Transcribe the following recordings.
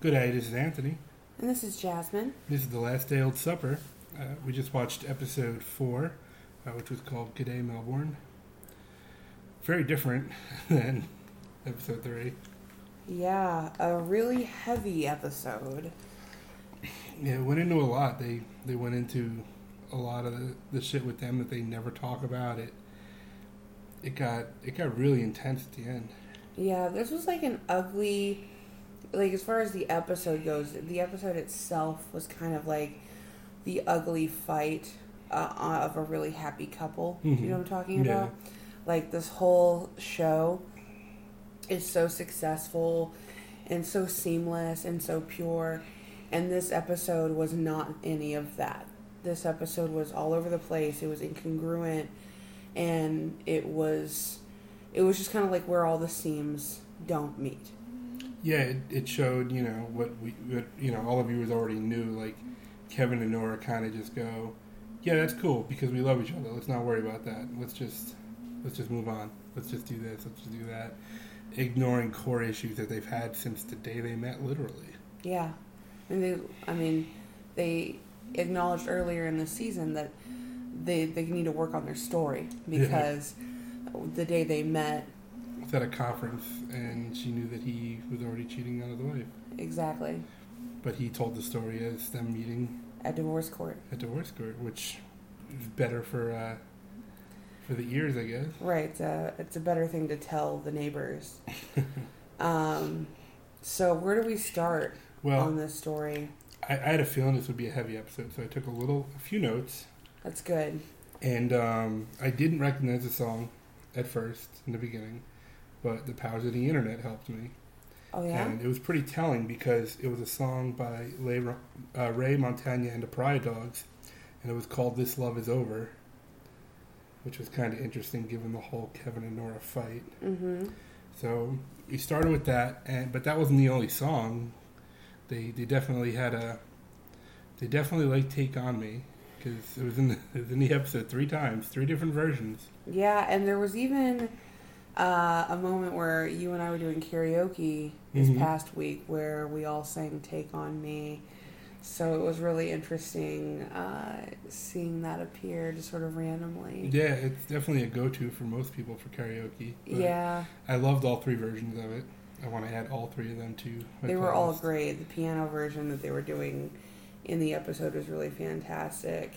Good day, this is Anthony. And this is Jasmine. This is the last day old supper. Uh, we just watched episode four, uh, which was called Good Day Melbourne. Very different than episode three. Yeah, a really heavy episode. Yeah, it went into a lot. They they went into a lot of the, the shit with them that they never talk about. It it got it got really intense at the end. Yeah, this was like an ugly like as far as the episode goes, the episode itself was kind of like the ugly fight uh, of a really happy couple. Mhm. You know what I'm talking Yeah. about? Like this whole show is so successful and so seamless and so pure, and this episode was not any of that. This episode was all over the place. It was incongruent, and it was, it was just kind of like where all the seams don't meet. Yeah, it, it showed you know what we what, you know all of you already knew. Like Kevin and Nora kind of just go, yeah, that's cool because we love each other. Let's not worry about that. Let's just let's just move on. Let's just do this. Let's just do that. Ignoring core issues that they've had since the day they met, literally. Yeah, and they, I mean, they acknowledged earlier in the season that they they need to work on their story because the day they met, was at a conference and she knew that he was already cheating on his wife. exactly But he told the story as them meeting at divorce court. at divorce court, which is better for uh, for the ears, I guess. Right, uh, it's a better thing to tell the neighbors. um, so where do we start Well, on this story? I, I had a feeling this would be a heavy episode, so I took a little, a few notes, That's good. and um, I didn't recognize the song at first in the beginning, but the powers of the internet helped me, Oh yeah, and it was pretty telling because it was a song by Ray, uh, Ray LaMontagne and the Pariah Dogs, and it was called "This Love Is Over," which was kind of interesting given the whole Kevin and Nora fight. mm-hmm. So we started with that, and but that wasn't the only song. They they definitely had a they definitely like "Take on Me" because it was in the it was in the episode three times, three different versions. Yeah, and there was even uh, a moment where you and I were doing karaoke this Mhm. past week where we all sang "Take on Me." So it was really interesting uh, seeing that appear just sort of randomly. Yeah, it's definitely a go-to for most people for karaoke. Yeah, I loved all three versions of it. I want to add all three of them to. my they were all great. The piano version that they were doing in the episode was really fantastic.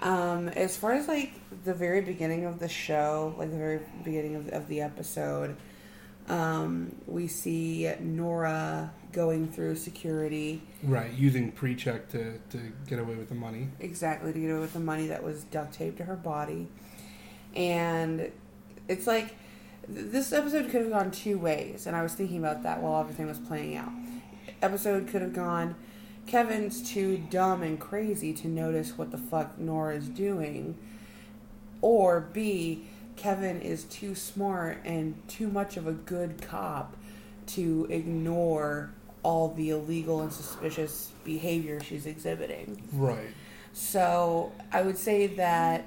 Um, as far as like the very beginning of the show, like the very beginning of, of the episode, um, we see Nora going through security Right, using pre-check to to get away with the money. exactly to get away with the money that was duct taped to her body, and it's like this episode could have gone two ways, and I was thinking about that while everything was playing out. Episode could have gone. Kevin's too dumb and crazy to notice what the fuck Nora's doing. Or B, Kevin is too smart and too much of a good cop to ignore all the illegal and suspicious behavior she's exhibiting. Right. So I would say that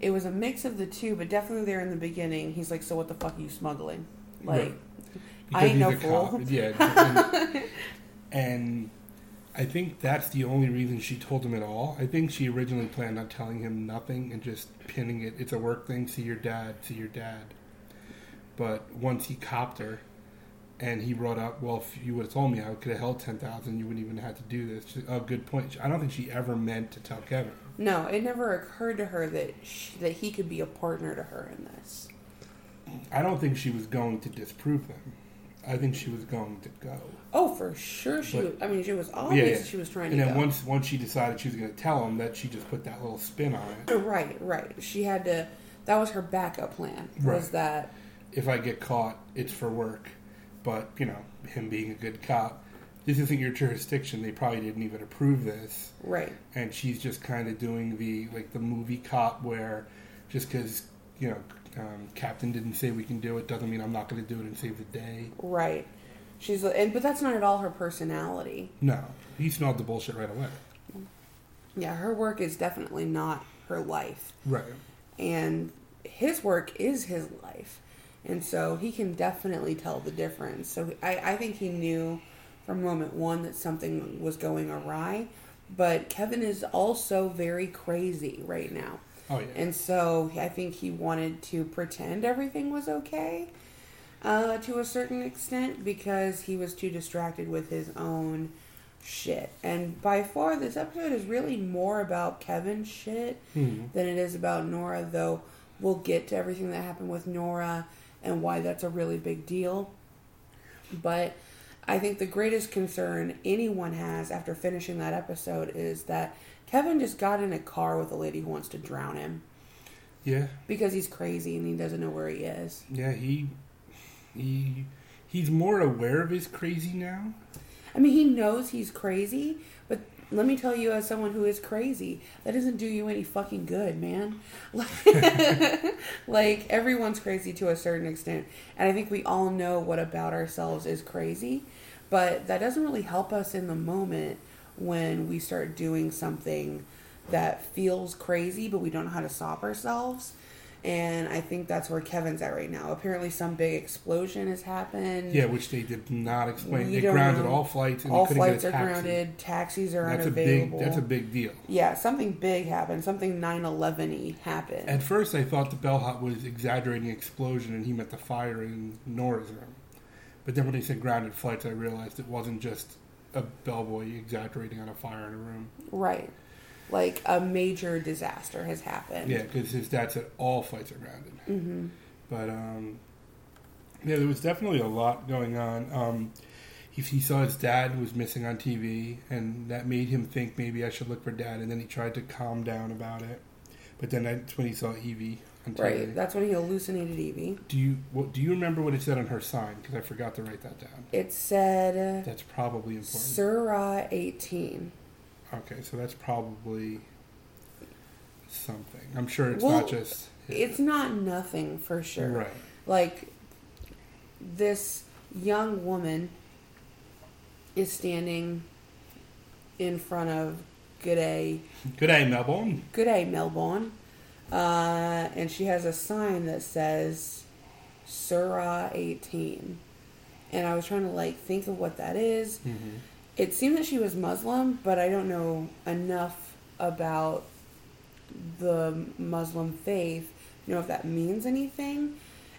it was a mix of the two, but definitely there in the beginning, he's like, "So what the fuck are you smuggling?" Like, Right. I ain't no fool. Yeah. And, and I think that's the only reason she told him at all. I think she originally planned on telling him nothing and just pinning it. It's a work thing. See your dad. See your dad. But once he copped her, and he brought up, well, if you would have told me, I could have held ten thousand. You wouldn't even have to do this. She- A good point. I don't think she ever meant to tell Kevin. no, it never occurred to her that she, that he could be a partner to her in this. I don't think she was going to disprove them. I think she was going to go. Oh, for sure, she. But- was, I mean, she was obvious yeah. she was trying to And to then go. once once she decided she was going to tell him, that she just put that little spin on it. right, right. She had to. That was her backup plan. Was Right. that If I get caught, it's for work. But you know, him being a good cop, this isn't your jurisdiction. They probably didn't even approve this, right? and she's just kind of doing the like the movie cop where just because you know um, captain didn't say we can do it doesn't mean I'm not going to do it and save the day. Right. She's and but that's not at all her personality. No, he smelled the bullshit right away. Yeah, her work is definitely not her life. Right. And his work is his life. And so he can definitely tell the difference. So I, I think he knew from moment one that something was going awry. But Kevin is also very crazy right now. Oh yeah. And so I think he wanted to pretend everything was okay uh, to a certain extent because he was too distracted with his own shit. And by far, this episode is really more about Kevin's shit Mhm. than it is about Nora, though we'll get to everything that happened with Nora and why that's a really big deal. But I think the greatest concern anyone has after finishing that episode is that Kevin just got in a car with a lady who wants to drown him Yeah. because he's crazy and he doesn't know where he is. Yeah. He he he's more aware of his crazy now. I mean, he knows he's crazy, but let me tell you, as someone who is crazy, that doesn't do you any fucking good, man. like, everyone's crazy to a certain extent. And I think we all know what about ourselves is crazy, but that doesn't really help us in the moment when we start doing something that feels crazy, but we don't know how to stop ourselves. And I think that's where Kevin's at right now. Apparently, some big explosion has happened. Yeah, which they did not explain. We It grounded know. all flights and All couldn't flights get are taxi. grounded. Taxis are That's a big. That's a big deal. yeah, something big happened. Something 9/11y happened. At first, I thought the bellhop was exaggerating explosion, and he meant the fire in Nora's room. But then when they said grounded flights, I realized it wasn't just a bellboy exaggerating on a fire in a room. right, like a major disaster has happened. Yeah, because his dad said all flights are grounded. hmm But um, yeah, there was definitely a lot going on. Um, he, he saw his dad was missing on TV, and that made him think maybe I should look for dad. And then he tried to calm down about it. But then that's when he saw Evie on TV. Right. That's when he hallucinated Evie. Do you what, do you remember what it said on her sign? Because I forgot to write that down. It said That's probably important. Surah 18. Okay, so that's probably something. I'm sure it's Well, not just It's not nothing for sure. right. Like this young woman is standing in front of G'day Good day, Melbourne. Good day, Melbourne. Uh, and she has a sign that says Surah 18. And I was trying to like think of what that is. Mm-hmm. It seemed that she was Muslim, but I don't know enough about the Muslim faith to know if that means anything.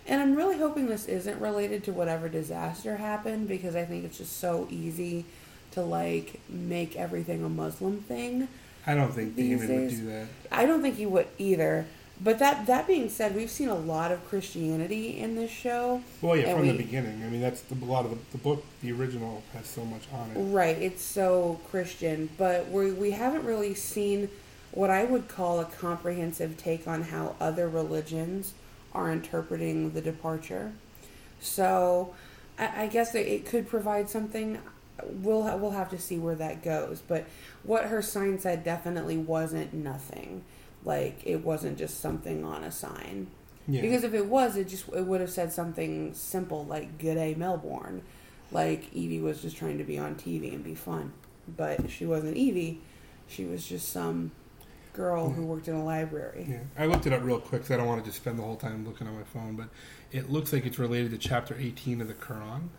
And I'm really hoping this isn't related to whatever disaster happened because I think it's just so easy to like make everything a Muslim thing. I don't think Damon would do that. I don't think he would either. But that that being said, we've seen a lot of Christianity in this show. Well, yeah, from we- the beginning. I mean, that's the, a lot of the, the book. The original has so much on it. Right, it's so Christian, but we we haven't really seen what I would call a comprehensive take on how other religions are interpreting the departure. So, I, I guess it, it could provide something. We'll ha- we'll have to see where that goes. But what her sign said definitely wasn't nothing. Like it wasn't just something on a sign. Yeah, Because if it was, it just it would have said something simple like "Good day, Melbourne," like Evie was just trying to be on TV and be fun, but she wasn't Evie. She was just some girl who worked in a library. yeah. I looked it up real quick because I don't want to just spend the whole time looking on my phone. But it looks like it's related to chapter 18 of the Quran.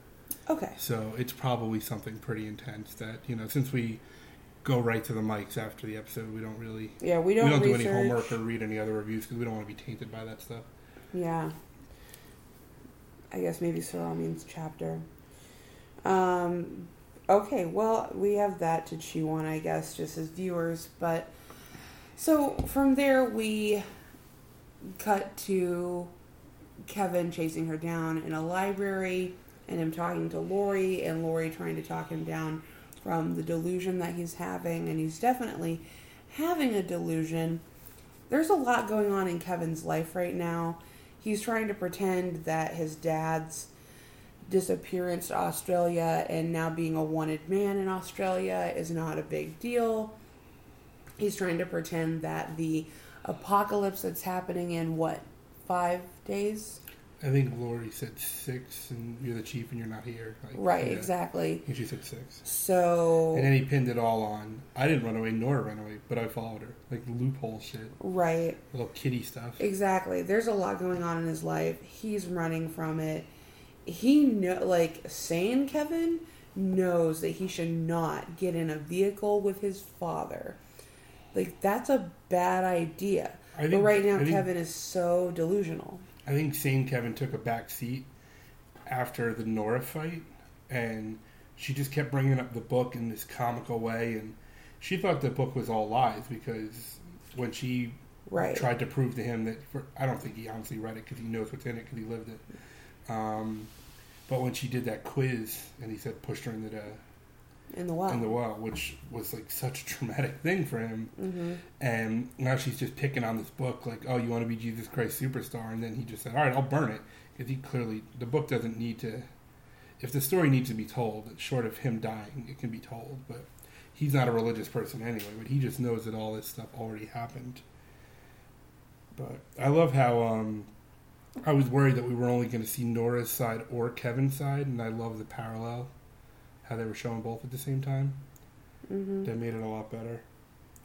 Okay, So it's probably something pretty intense. That you know, since we go right to the mics after the episode, we don't really yeah, we don't, we don't do any homework or read any other reviews because we don't want to be tainted by that stuff. Yeah, I guess maybe Surah means chapter. Um, okay, well we have that to chew on, I guess, just as viewers. But so from there we cut to Kevin chasing her down in a library and him talking to Lori and Lori trying to talk him down from the delusion that he's having and he's definitely having a delusion. There's a lot going on in Kevin's life right now. He's trying to pretend that his dad's disappearance to Australia and now being a wanted man in Australia is not a big deal. He's trying to pretend that the apocalypse that's happening in what, five days? I think Lori said six, and you're the chief, and you're not here. Like, Right, yeah. exactly. Think she said six. So, And then he pinned it all on. I didn't run away, nor run away, but I followed her. Like loophole shit, right, little kitty stuff. exactly. There's a lot going on in his life. He's running from it. He know, like sane Kevin knows that he should not get in a vehicle with his father. Like that's a bad idea. I but think- right now think- Kevin is so delusional. I think Sane Kevin took a back seat after the Nora fight, and she just kept bringing up the book in this comical way, and she thought the book was all lies because when she Right. tried to prove to him that for, I don't think he honestly read it because he knows what's in it because he lived it. Um, but when she did that quiz and he said pushed her into the in the well. in the which was like such a traumatic thing for him, hmm and now she's just picking on this book like, oh, you want to be Jesus Christ superstar, and then he just said, all right, I'll burn it because he clearly the book doesn't need to. If the story needs to be told, short of him dying, it can be told. But he's not a religious person anyway. But he just knows that all this stuff already happened. But I love how um, I was worried that we were only going to see Nora's side or Kevin's side, and I love the parallel, how they were showing both at the same time. hmm They made it a lot better.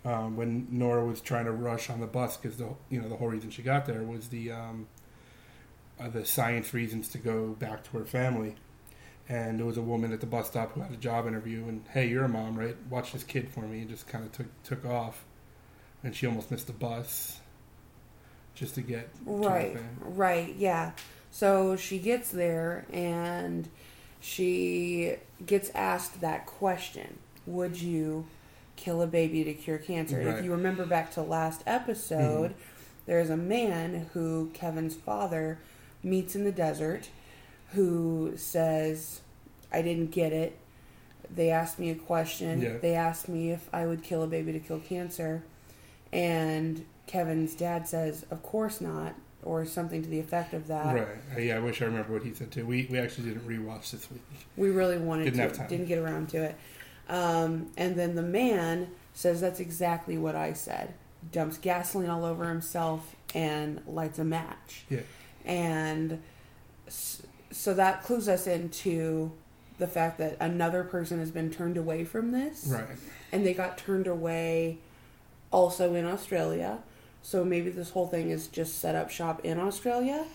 Um, when Nora was trying to rush on the bus, because the you know the whole reason she got there was the um, uh, the science reasons to go back to her family, and there was a woman at the bus stop who had a job interview, and hey, you're a mom, right? Watch this kid for me, and just kind of took took off, and she almost missed the bus, just to get to her Right, thing. right, yeah. So she gets there and she gets asked that question Would you kill a baby to cure cancer? Right. If you remember back to last episode, Mhm. there's a man who Kevin's father meets in the desert who says, I didn't get it. They asked me a question. Yeah. They asked me if I would kill a baby to kill cancer. And Kevin's dad says, Of course not, or something to the effect of that. Right. Uh, yeah, I wish I remember what he said too. We we actually didn't rewatch this week. We really wanted Didn't to, have time. didn't get around to it. Um, and then the man says, That's exactly what I said. Dumps gasoline all over himself and lights a match. Yeah. And so that clues us into the fact that another person has been turned away from this. Right. and they got turned away also in Australia. So maybe this whole thing is just set up shop in Australia.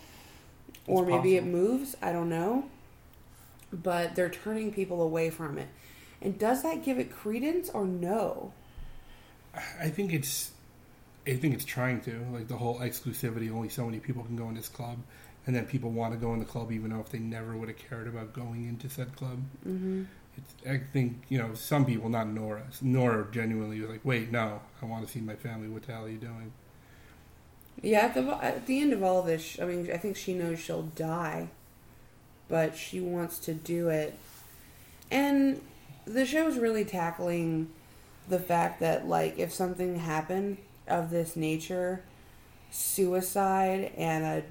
Or It's maybe it moves, I don't know. But they're turning people away from it. And does that give it credence or no? I think it's, I think it's trying to like the whole exclusivity. Only so many people can go in this club, and then people want to go in the club even though if they never would have cared about going into said club. Mm-hmm. It's, I think you know some people, not Nora. Nora genuinely was like, "Wait, no, I want to see my family. What the hell are you doing?" Yeah, at the, at the end of all this, I mean, I think she knows she'll die, but she wants to do it. And the show's really tackling the fact that, like, if something happened of this nature, suicide and a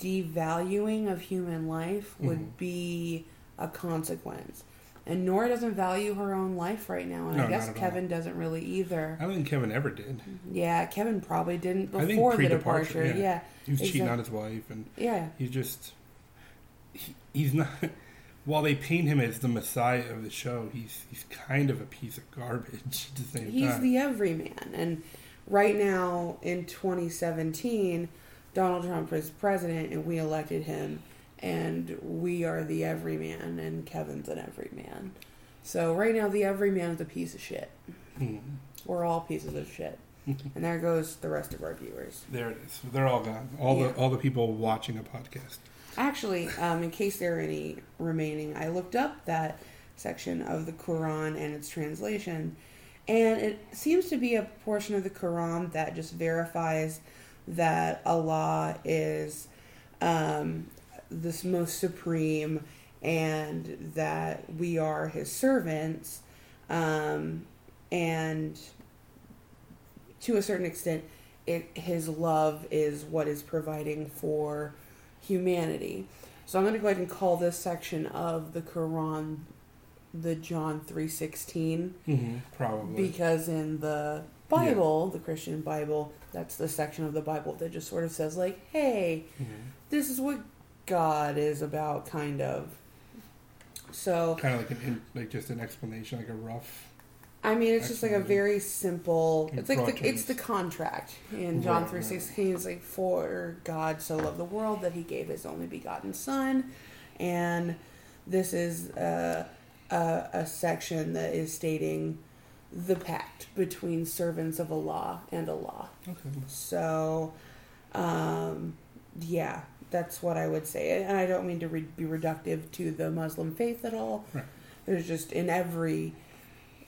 devaluing of human life would Mhm. be a consequence. And Nora doesn't value her own life right now, and No, I guess at all. Kevin doesn't really either. I don't think Kevin ever did. Yeah, Kevin probably didn't before the departure. yeah. Yeah, He was cheating on his wife, and yeah. he's just he, he's not. While they paint him as the messiah of the show, he's he's kind of a piece of garbage at the same He's time. the everyman. And right now in 2017, Donald Trump is president and we elected him and we are the everyman and Kevin's an everyman. So right now the everyman is a piece of shit. Hmm. We're all pieces of shit. and there goes the rest of our viewers. There it is. They're all gone. All Yeah. the all the people watching a podcast. Actually, um, in case there are any remaining, I looked up that section of the Quran and its translation, and it seems to be a portion of the Quran that just verifies that Allah is um, this most supreme and that we are His servants, um, and to a certain extent, it, His love is what is providing for humanity. So I'm going to go ahead and call this section of the Quran the John 3:16 Mm-hmm. Probably. because in the Bible, the Christian Bible, that's the section of the Bible that just sort of says like, "Hey, Mhm. this is what God is about kind of." So, Kind of like an in, like just an explanation, like a rough. I mean, it's just like a very simple. It's like the, it's the contract in John Right, three sixteen. It's like for God so loved the world that He gave His only begotten Son, and this is uh, a, a section that is stating the pact between servants of Allah and Allah. Okay. So, um, yeah, that's what I would say. And I don't mean to re- be reductive to the Muslim faith at all. Right. There's just in every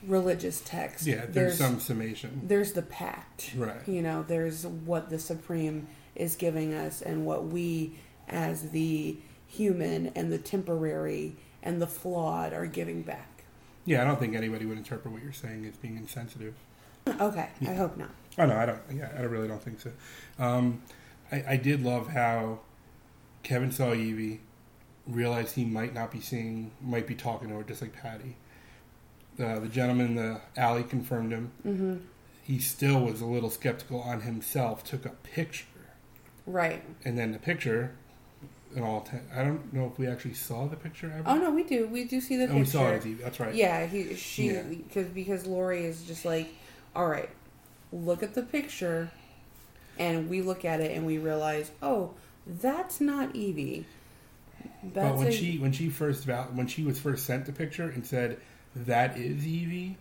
religious text. Yeah, there's, some summation. There's the pact. Right. You know, there's what the Supreme is giving us and what we, as the human and the temporary and the flawed, are giving back. Yeah, I don't think anybody would interpret what you're saying as being insensitive. Okay, I hope not. Oh no, I don't. Yeah, I really don't think so. Um, I, I did love how Kevin saw Evie, realized he might not be seeing, might be talking to her, just like Patty. Uh, the gentleman in the alley confirmed him. hmm He still was a little skeptical on himself. Took a picture, Right. and then the picture, and all. Ten, I don't know if we actually saw the picture ever. Oh no, we do. We do see the Oh, picture. we saw it Evie. That's right. Yeah, he she Yeah. because because Lori is just like, all right, look at the picture, and we look at it and we realize, oh, that's not Evie. That's but when a- she when she first when she was first sent the picture and said that is Evie,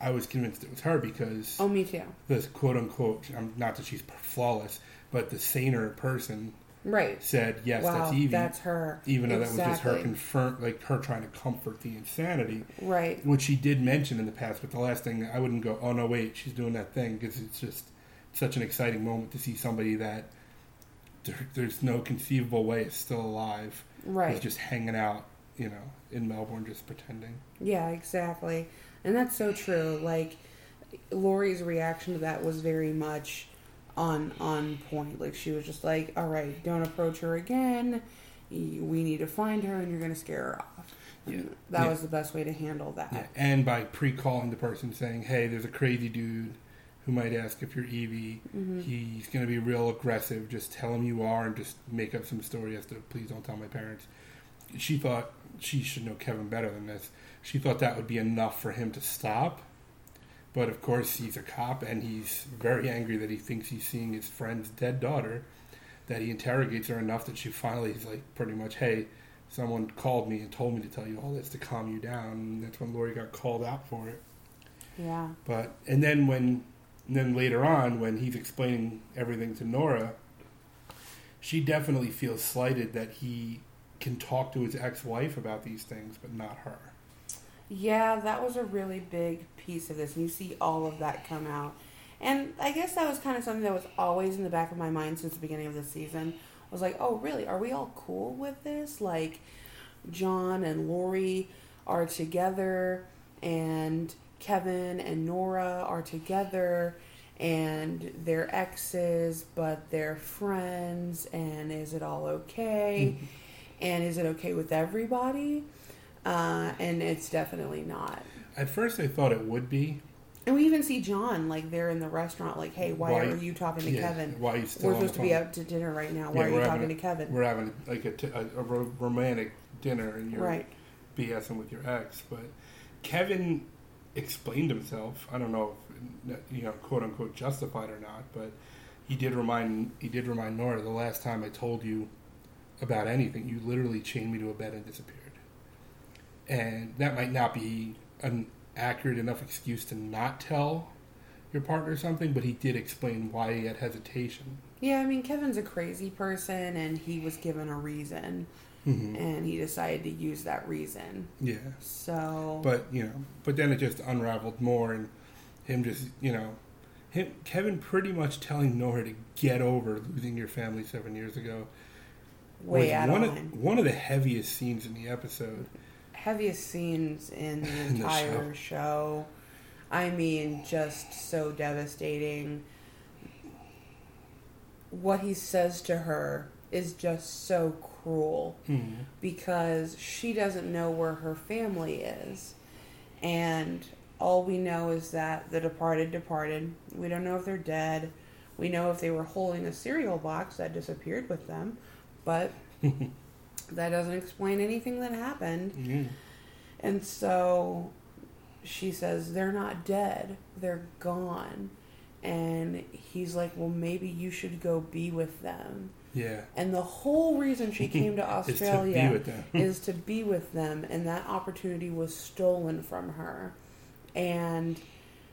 I was convinced it was her because oh me too. the quote unquote I'm um, not that she's flawless, but the saner person Right. said yes, wow, that's Evie, that's her. even though that was just her confirm like her trying to comfort the insanity, Right. which she did mention in the past. But the last thing I wouldn't go, oh no, wait, she's doing that thing because it's just such an exciting moment to see somebody that there, there's no conceivable way it's still alive. Right. just hanging out, you know, in Melbourne, just pretending. Yeah, exactly. And that's so true. Like Lori's reaction to that was very much on on point. Like she was just like, "All right, don't approach her again. We need to find her, and you're going to scare her off." Yeah. That Yeah. was the best way to handle that. Yeah. And by pre-calling the person, saying, "Hey, there's a crazy dude who might ask if you're Evie. Mhm. He's going to be real aggressive. Just tell him you are, and just make up some story as to please don't tell my parents." She thought she should know Kevin better than this. She thought that would be enough for him to stop. But of course, he's a cop, and he's very angry that he thinks he's seeing his friend's dead daughter. That he interrogates her enough that she finally is like, pretty much, "Hey, someone called me and told me to tell you all this to calm you down." And that's when Lori got called out for it. Yeah. But and then when and then later on when he's explaining everything to Nora, she definitely feels slighted that he can talk to his ex-wife about these things, but not her. Yeah, that was a really big piece of this, and you see all of that come out. And I guess that was kind of something that was always in the back of my mind since the beginning of the season. I Was like, oh, really? Are we all cool with this? Like, John and Lori are together, and Kevin and Nora are together, and they're exes, but they're friends, and is it all okay? And is it okay with everybody? Uh, and it's definitely not. At first, I thought it would be. And we even see John like they're in the restaurant, like, "Hey, why, Why- are you talking to yeah, Kevin? Why he's still We're supposed to be out to dinner right now. Why are we're you talking a- to Kevin?" We're having like a, t- a, a romantic dinner, and you're Right. BSing with your ex. But Kevin explained himself. I don't know if you know, quote unquote, justified or not, but he did remind he did remind Nora the last time I told you about anything, you literally chained me to a bed and disappeared. And that might not be an accurate enough excuse to not tell your partner something, but he did explain why he had hesitation. Yeah, I mean, Kevin's a crazy person, and he was given a reason, Mm-hmm. and he decided to use that reason. Yeah. So, But you know, but then it just unraveled more, and him just you know, him Kevin pretty much telling Nora to get over losing your family seven years ago. way was out one of one of the heaviest scenes in the episode. Heaviest scenes in the In the entire show. I mean, just so devastating. What he says to her is just so cruel. Mm-hmm. because she doesn't know where her family is. And all we know is that the departed departed. We don't know if they're dead. We know if they were holding a cereal box that disappeared with them, but that doesn't explain anything that happened. Yeah. And so she says, They're not dead, they're gone. And he's like, Well, maybe you should go be with them. Yeah. And the whole reason she came to Is to Australia is to be with them, and that opportunity was stolen from her. And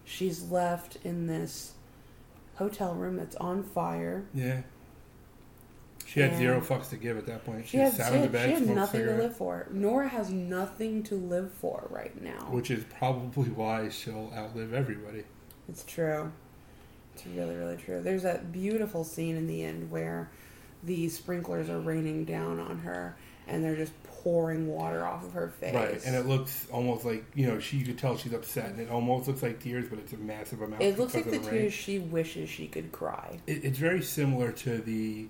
she's left in this hotel room that's on fire. Yeah. She had zero And- fucks to give at that point. She, She, had, sat on the bed, she had nothing to live for. Nora has nothing to live for right now. which is probably why she'll outlive everybody. It's true. It's really, really true. There's that beautiful scene in the end where the sprinklers are raining down on her and they're just pouring water off of her face. Right, and it looks almost like you know she you could tell she's upset, and it almost looks like tears, but it's a massive amount. It looks like the rain. tears she wishes she could cry. It, it's very similar to the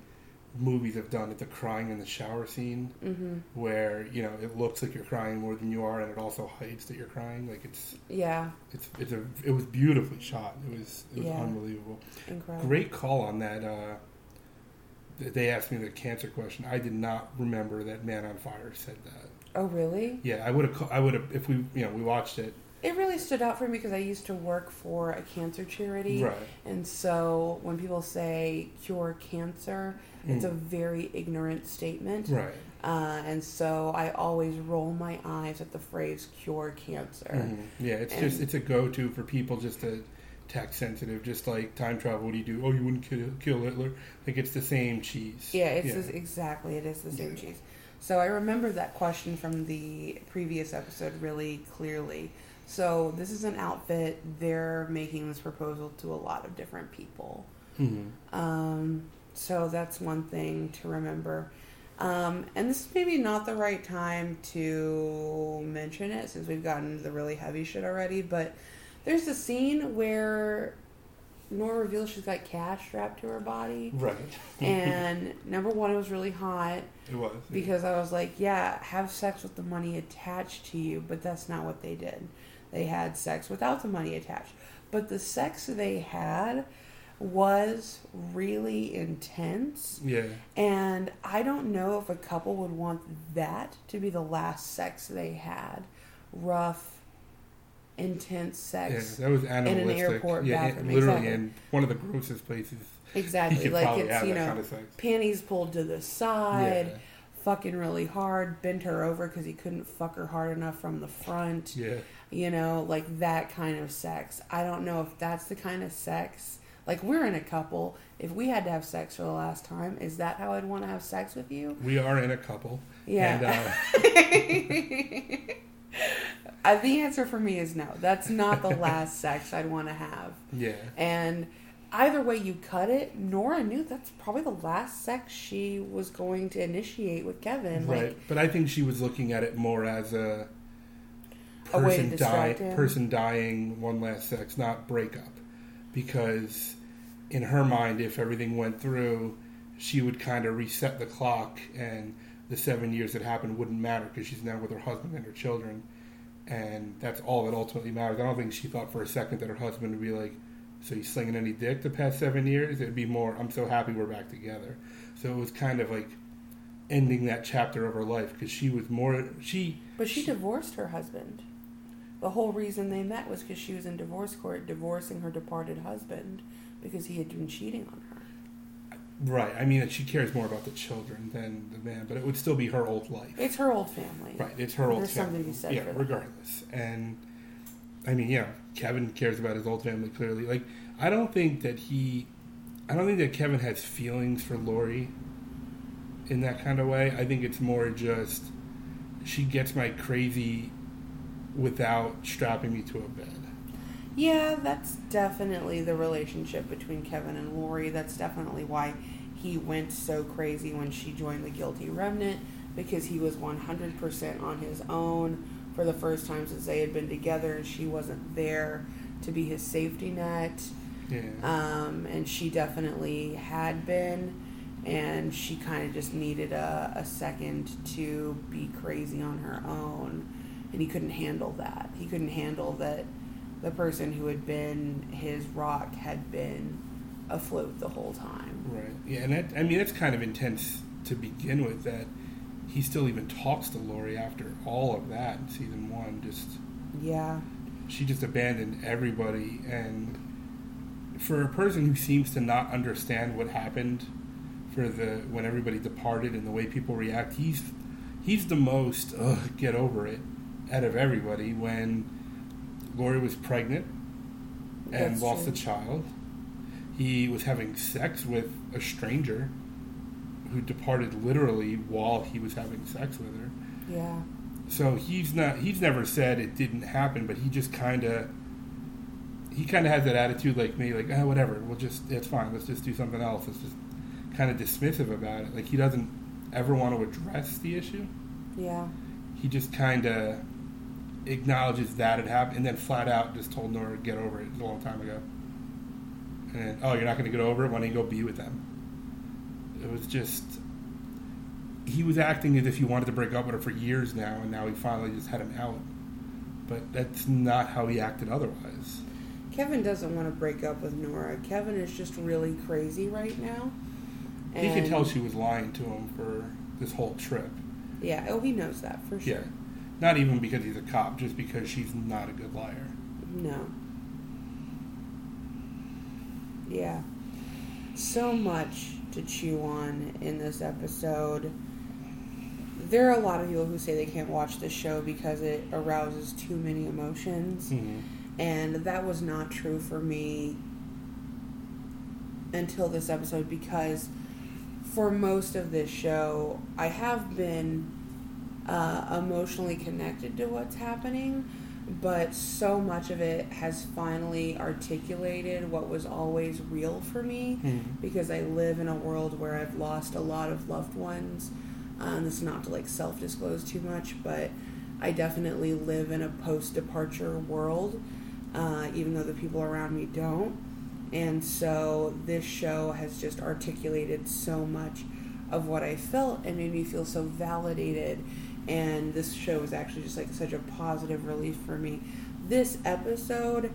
movies I've done at the crying in the shower scene, hmm where you know it looks like you're crying more than you are, and it also hides that you're crying. Like it's Yeah, it's it's a it was beautifully shot. It was it was Yeah. unbelievable. incredible. Great call on that. Uh, they asked me the cancer question. I did not remember that Man on Fire said that. Oh, really? Yeah, I would have. I would have if we you know we watched it. It really stood out for me because I used to work for a cancer charity. Right. And so when people say cure cancer, it's a Mm. very ignorant statement. Right. Uh, and so I always roll my eyes at the phrase cure cancer. Mhm. Yeah, it's And- just it's a go-to for people just to tax sensitive. Just like time travel, what do you do? Oh, you wouldn't kill, kill Hitler. Like it's the same cheese. Yeah, it's This, exactly, it is the same cheese. So I remember that question from the previous episode really clearly. So this is an outfit. They're making this proposal to a lot of different people. Mhm. Um, so that's one thing to remember. Um, and this is maybe not the right time to mention it since we've gotten into the really heavy shit already, but there's a scene where Nora reveals she's got cash strapped to her body. Right. And number one, it was really hot it was because I was like, yeah, have sex with the money attached to you, but that's not what they did. They had sex without the money attached. But the sex they had was really intense. Yeah. And I don't know if a couple would want that to be the last sex they had. Rough, intense sex Yeah, that was animalistic. In an airport yeah, bathroom, literally exactly. in one of the grossest places Exactly. Like it's, you know, kind of panties pulled to the side, Yeah. fucking really hard, bent her over because he couldn't fuck her hard enough from the front. Yeah. You know, like that kind of sex. I don't know if that's the kind of sex. Like we're in a couple. If we had to have sex for the last time, is that how I'd want to have sex with you? We are in a couple. Yeah. And, uh, Uh, the answer for me is no. That's not the last sex I'd want to have. yeah. And either way you cut it, Nora knew that's probably the last sex she was going to initiate with Kevin. Right. Like, but I think she was looking at it more as a A way to person dying, him. person dying, one last sex, not breakup, because in her mind, if everything went through, she would kind of reset the clock, and the seven years that happened wouldn't matter because she's now with her husband and her children, and that's all that ultimately matters. I don't think she thought for a second that her husband would be like, "So you slinging any dick the past seven years?" It'd be more, "I'm so happy we're back together." So it was kind of like ending that chapter of her life because she was more she but she divorced her husband. The whole reason they met was because she was in divorce court divorcing her departed husband because he had been cheating on her. Right i mean she cares more about the children than the man but it would still be her old life. It's her old family. right it's her old There's family something be said yeah regardless. And i mean yeah kevin cares about his old family clearly. Like i don't think that he i don't think that kevin has feelings for lori in that kind of way. I think it's more just she gets my crazy without strapping me to a bed Yeah, that's definitely the relationship between Kevin and Lori. That's definitely why he went so crazy when she joined the Guilty Remnant because he was 100% on his own for the first time since they had been together and she wasn't there to be his safety net. yeah Um, and she definitely had been. And she kind of just needed a, a second to be crazy on her own. And he couldn't handle that. He couldn't handle that the person who had been his rock had been afloat the whole time. Right. Yeah, and that, I mean it's kind of intense to begin with. That he still even talks to Lori after all of that in season one. Just Yeah. she just abandoned everybody, and for a person who seems to not understand what happened for the when everybody departed and the way people react. He's he's the most get over it out of everybody. When Lori was pregnant and That's lost true. a child, he was having sex with a stranger who departed literally while he was having sex with her. Yeah. So he's not he's never said it didn't happen, but he just kind of he kind of has that attitude like me, like ah, whatever, we'll just it's fine, let's just do something else. It's just kind of dismissive about it. Like he doesn't ever want to address the issue. Yeah. He just kind of acknowledges that it happened, and then flat out just told Nora to get over it a long time ago. And oh, you're not going to get over it? Why don't you go be with them? It was just he was acting as if he wanted to break up with her for years now, and now he finally just had him out. But that's not how he acted otherwise. Kevin doesn't want to break up with Nora. Kevin is just really crazy right now. he can tell she was lying to him for this whole trip. Yeah. Oh, he knows that for sure. Yeah. Not even because he's a cop, just because she's not a good liar. No. Yeah. So much to chew on in this episode. There are a lot of people who say they can't watch this show because it arouses too many emotions. Mhm. And that was not true for me until this episode because for most of this show, I have been uh, emotionally connected to what's happening, but so much of it has finally articulated what was always real for me Mhm. because I live in a world where I've lost a lot of loved ones. Um, this is not to like self disclose too much, but I definitely live in a post departure world, uh, even though the people around me don't. And so this show has just articulated so much of what I felt and made me feel so validated. And this show was actually just like such a positive relief for me. This episode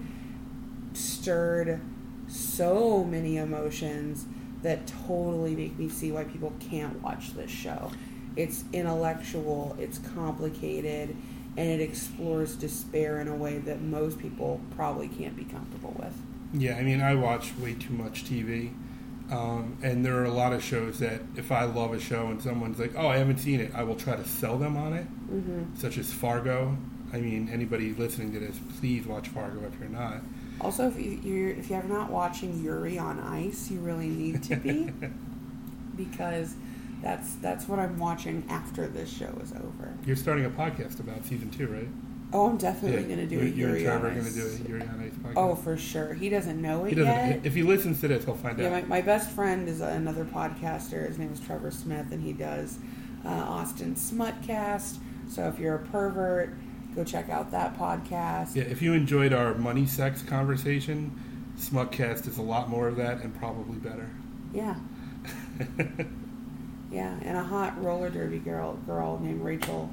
stirred so many emotions that totally make me see why people can't watch this show. It's intellectual, it's complicated, and it explores despair in a way that most people probably can't be comfortable with. Yeah, I mean, I watch way too much TV. Um, and there are a lot of shows that if I love a show and someone's like, oh, I haven't seen it, I will try to sell them on it, Mm-hmm. such as Fargo. I mean, anybody listening to this, please watch Fargo if you're not. Also, if you, you're if you're not watching Yuri on Ice, you really need to be because that's that's what I'm watching after this show is over. You're starting a podcast about season two, right? Oh, I'm definitely going to do you, a you and Trevor are going to do a Yuri on Ice podcast. Oh, for sure. He doesn't know it he doesn't. yet. If he listens to this, he'll find Yeah, out. my, my best friend is another podcaster. His name is Trevor Smith, and he does uh, Austin Smutcast. So if you're a pervert, go check out that podcast. Yeah, if you enjoyed our money sex conversation, Smutcast is a lot more of that and probably better. Yeah, yeah, and a hot roller derby girl girl named Rachel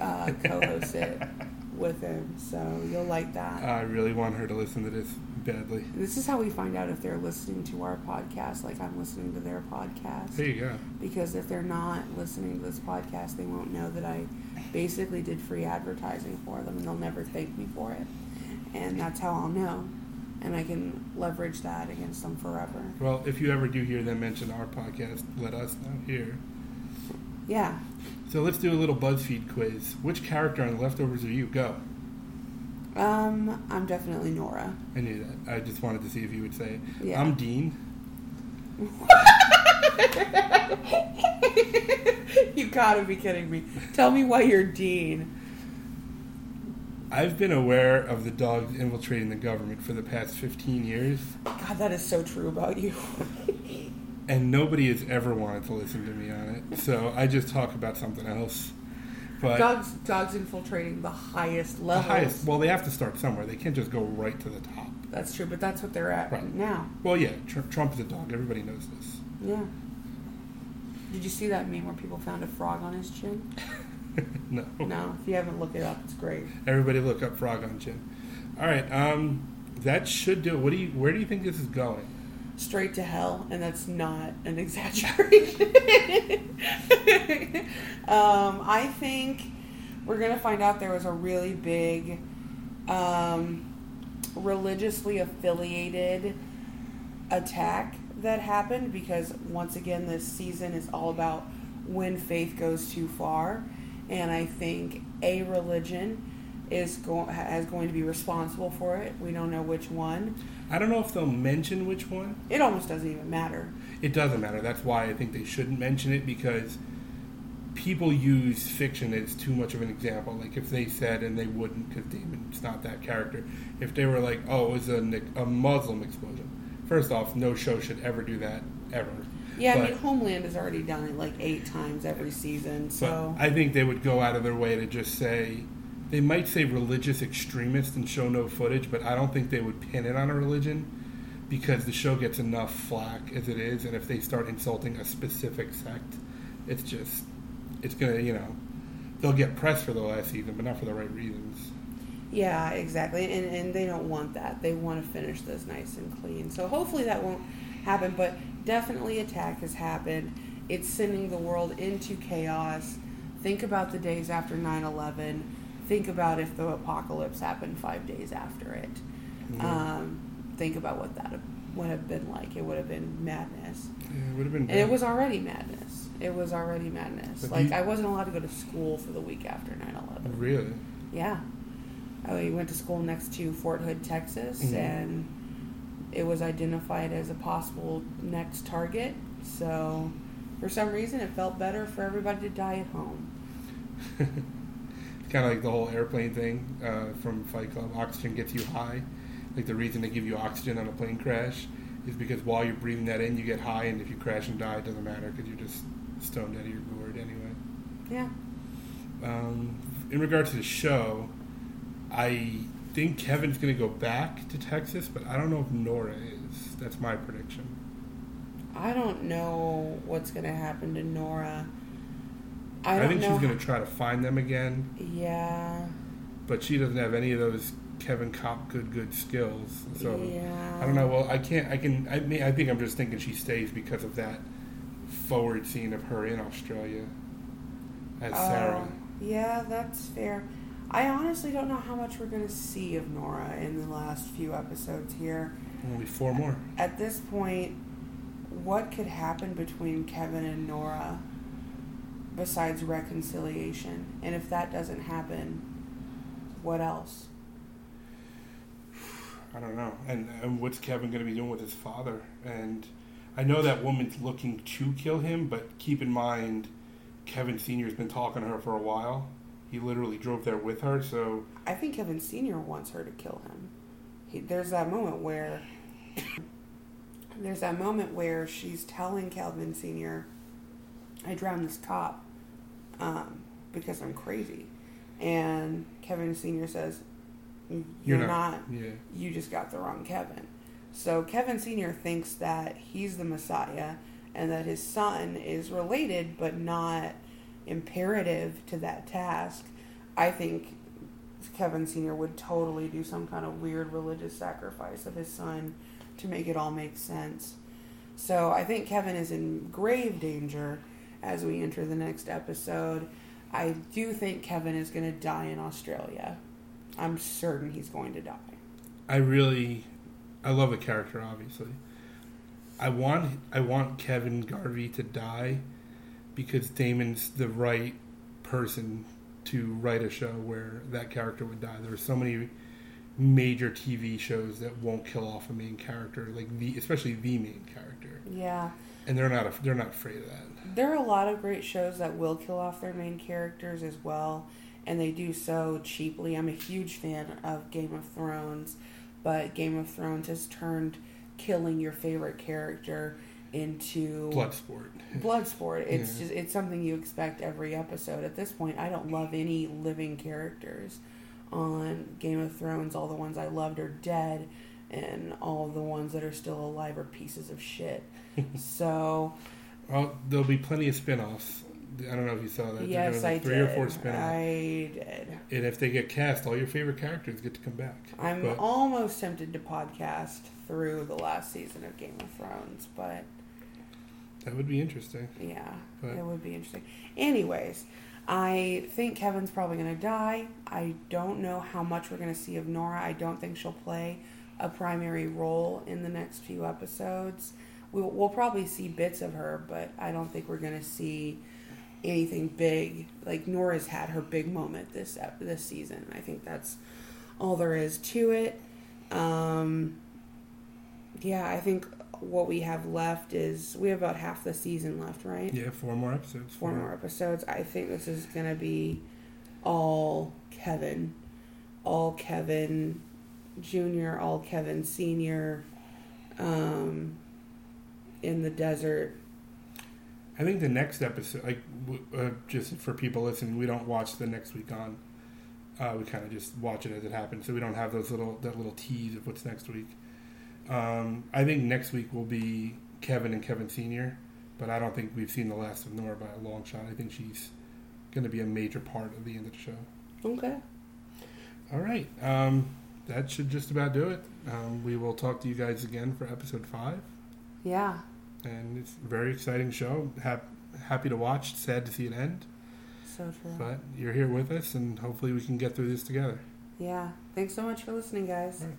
uh, co-hosts it with him. So you'll like that. I really want her to listen to this badly. This is how we find out if they're listening to our podcast, like I'm listening to their podcast. There you go. because if they're not listening to this podcast, they won't know that I basically did free advertising for them and they'll never thank me for it. And that's how I'll know. And I can leverage that against them forever. Well, if you ever do hear them mention our podcast, let us know here. Yeah. So let's do a little BuzzFeed quiz. Which character on the leftovers are you? Go. Um, I'm definitely Nora. I knew that. I just wanted to see if you would say it. Yeah. I'm Dean. you gotta be kidding me. Tell me why you're Dean. I've been aware of the dogs infiltrating the government for the past 15 years, God, that is so true about you. and nobody has ever wanted to listen to me on it. So I just talk about something else. But dogs, dogs infiltrating the highest the levels. highest, well, they have to start somewhere. They can't just go right to the top. That's true, but that's what they're at Right. now. Well, yeah, Tr- Trump is a dog. Everybody knows this. Yeah. Did you see that meme where people found a frog on his chin? no. No, if you haven't looked it up, it's great. Everybody look up frog on chin. All right, um, that should do it. What do you? Where do you think this is going? Straight to hell, and that's not an exaggeration. um, I think we're gonna find out there was a really big, um, religiously affiliated attack that happened because once again, this season is all about when faith goes too far, and I think a religion is going is going to be responsible for it. We don't know which one. I don't know if they'll mention which one. It almost doesn't even matter. It doesn't matter. That's why I think they shouldn't mention it because people use fiction as too much of an example. Like if they said, and they wouldn't because Damon's not that character. If they were like, "Oh, it was a, a Muslim explosion," first off, no show should ever do that ever. Yeah, But- I mean, Homeland has already done it like eight times every season. So I think they would go out of their way to just say they might say religious extremist and show no footage, but I don't think they would pin it on a religion because the show gets enough flack as it is, and if they start insulting a specific sect, it's just it's gonna you know they'll get press for the last season, but not for the right reasons. yeah, exactly, and and they don't want that. They want to finish this nice and clean. So hopefully that won't happen. But definitely, attack has happened. It's sending the world into chaos. Think about the days after 9-11. Think about if the apocalypse happened five days after it. Mhm. Um, think about what that would have been like. It would have been madness. Yeah, it would have been. And it was already madness. It was already madness. But like you- I wasn't allowed to go to school for the week after 9/11. really. Yeah. I went to school next to Fort Hood, Texas, Mhm. and it was identified as a possible next target. So, for some reason, it felt better for everybody to die at home. kind of like the whole airplane thing uh, from Fight Club. Oxygen gets you high. Like the reason they give you oxygen on a plane crash is because while you're breathing that in, you get high, and if you crash and die, it doesn't matter because you're just stoned out of your gourd anyway. Yeah. Um, in regards to the show, I think Kevin's going to go back to Texas, but I don't know if Nora is. That's my prediction. I don't know what's going to happen to Nora. I I, think know. she's going to try to find them again, Yeah. but she doesn't have any of those Kevin Cop good good skills. So yeah. I don't know. Well, I can't. I can. I mean, I think I'm just thinking she stays because of that forward scene of her in Australia as oh, Sarah. Oh, yeah, that's fair. I honestly don't know how much we're going to see of Nora in the last few episodes here. Only four more. At this point, what could happen between Kevin and Nora besides reconciliation? And if that doesn't happen, what else? I don't know. And, and what's Kevin going to be doing with his father? And I know that woman's looking to kill him, but keep in mind, Kevin Senior's been talking to her for a while. He literally drove there with her, so I think Kevin Sr. wants her to kill him. He, there's that moment where there's that moment where she's telling Calvin Sr. I drowned this cop um, because I'm crazy. And Kevin Sr. says, You're, not. Yeah. You just got the wrong Kevin. So Kevin Sr. thinks that he's the Messiah and that his son is related but not imperative to that task. I think Kevin Sr. would totally do some kind of weird religious sacrifice of his son to make it all make sense. So I think Kevin is in grave danger as we enter the next episode. I do think Kevin is going to die in Australia. I'm certain he's going to die. I really, I love the character. Obviously, I want I want Kevin Garvey to die because Damon's the right person to write a show where that character would die. There are so many major TV shows that won't kill off a main character, like the especially the main character, Yeah. and they're not they're not afraid of that. There are a lot of great shows that will kill off their main characters as well, and they do so cheaply. I'm a huge fan of Game of Thrones, but Game of Thrones has turned killing your favorite character into blood sport. Blood sport. It's Yeah. just it's something you expect every episode. At this point, I don't love any living characters on Game of Thrones. All the ones I loved are dead, and all the ones that are still alive are pieces of shit. so Well, there'll be plenty of spin-offs. I don't know if you saw that. Yes, like, I three did. or four spin-offs. I did. And if they get cast, all your favorite characters get to come back. I'm But- almost tempted to podcast through the last season of Game of Thrones, but That would be interesting. yeah, But- it would be interesting. Anyways, I think Kevin's probably going to die. I don't know how much we're going to see of Nora. I don't think she'll play a primary role in the next few episodes. we'll, we'll probably see bits of her, but I don't think we're gonna see anything big. Like Nora's had her big moment this this season. I think that's all there is to it. Um, yeah, I think what we have left is we have about half the season left, right? Yeah, four more episodes. Four more episodes. I think this is gonna be all Kevin, all Kevin Junior, all Kevin Senior, um, in the desert. I think the next episode, like, uh, just for people listening, we don't watch the next week on. Uh, we kind of just watch it as it happens, so we don't have those little that little tease of what's next week. Um, I think next week will be Kevin and Kevin Senior, but I don't think we've seen the last of Nora by a long shot. I think she's going to be a major part of the end of the show. Okay. All right, um, that should just about do it. Um, we will talk to you guys again for episode five. Yeah. and it's a very exciting show. Hap- happy to watch. Sad to see it end, So true. but you're here with us, and hopefully we can get through this together. Yeah. Thanks so much for listening, guys. Right, bye.